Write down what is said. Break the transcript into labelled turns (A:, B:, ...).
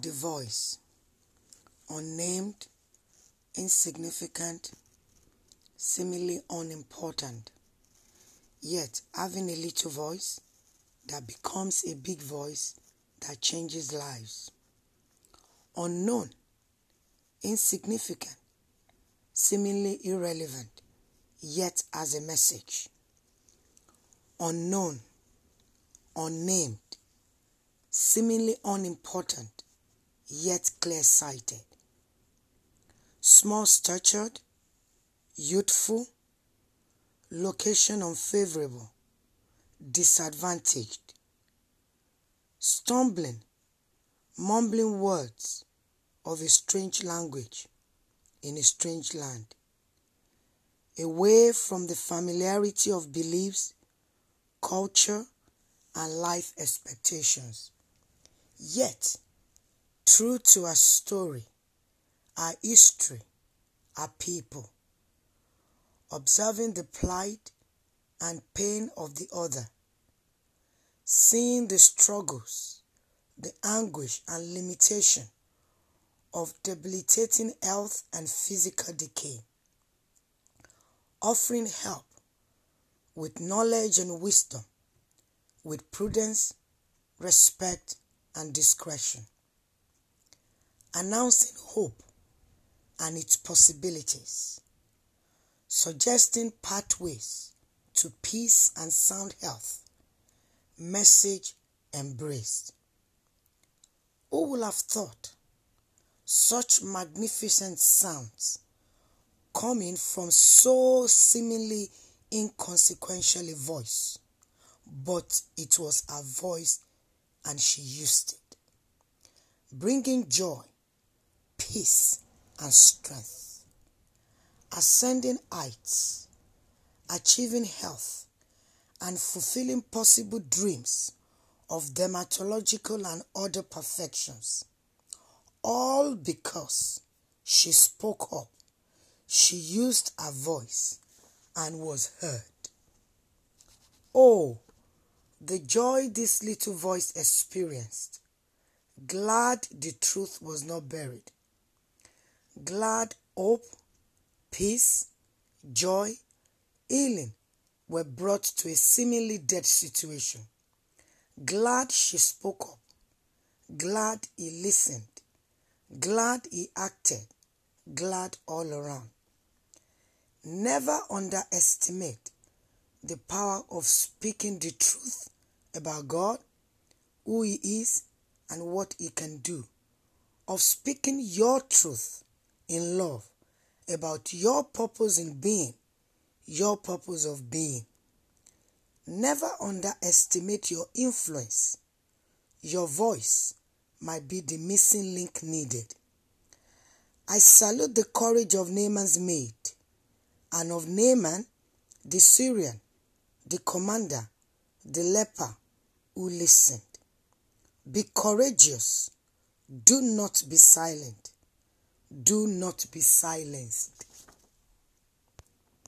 A: The voice, unnamed, insignificant, seemingly unimportant, yet having a little voice that becomes a big voice that changes lives. Unknown, insignificant, seemingly irrelevant, yet as a message. Unknown, unnamed, seemingly unimportant, yet clear sighted. Small statured, youthful, location unfavorable, disadvantaged, stumbling, mumbling words of a strange language in a strange land, away from the familiarity of beliefs, culture, and life expectations. Yet, true to our story, our history, our people, observing the plight and pain of the other, seeing the struggles, the anguish and limitation of debilitating health and physical decay, offering help with knowledge and wisdom, with prudence, respect, and discretion, announcing hope and its possibilities, suggesting pathways to peace and sound health, message embraced. Who would have thought such magnificent sounds coming from so seemingly inconsequential a voice? But it was her voice and she used it, bringing joy, peace, and strength, ascending heights, achieving health, and fulfilling possible dreams of dermatological and other perfections. All because she spoke up, she used her voice, and was heard. Oh, the joy this little voice experienced. Glad the truth was not buried. Glad hope, peace, joy, healing were brought to a seemingly dead situation. Glad she spoke up. Glad he listened. Glad he acted. Glad all around. Never underestimate the power of speaking the truth about God, who He is, and what He can do. Of speaking your truth in love about your purpose in being, your purpose of being. Never underestimate your influence. Your voice might be the missing link needed. I salute the courage of Naaman's maid and of Naaman the Syrian, the commander, the leper who listened. Be courageous. Do not be silent. Do not be silenced.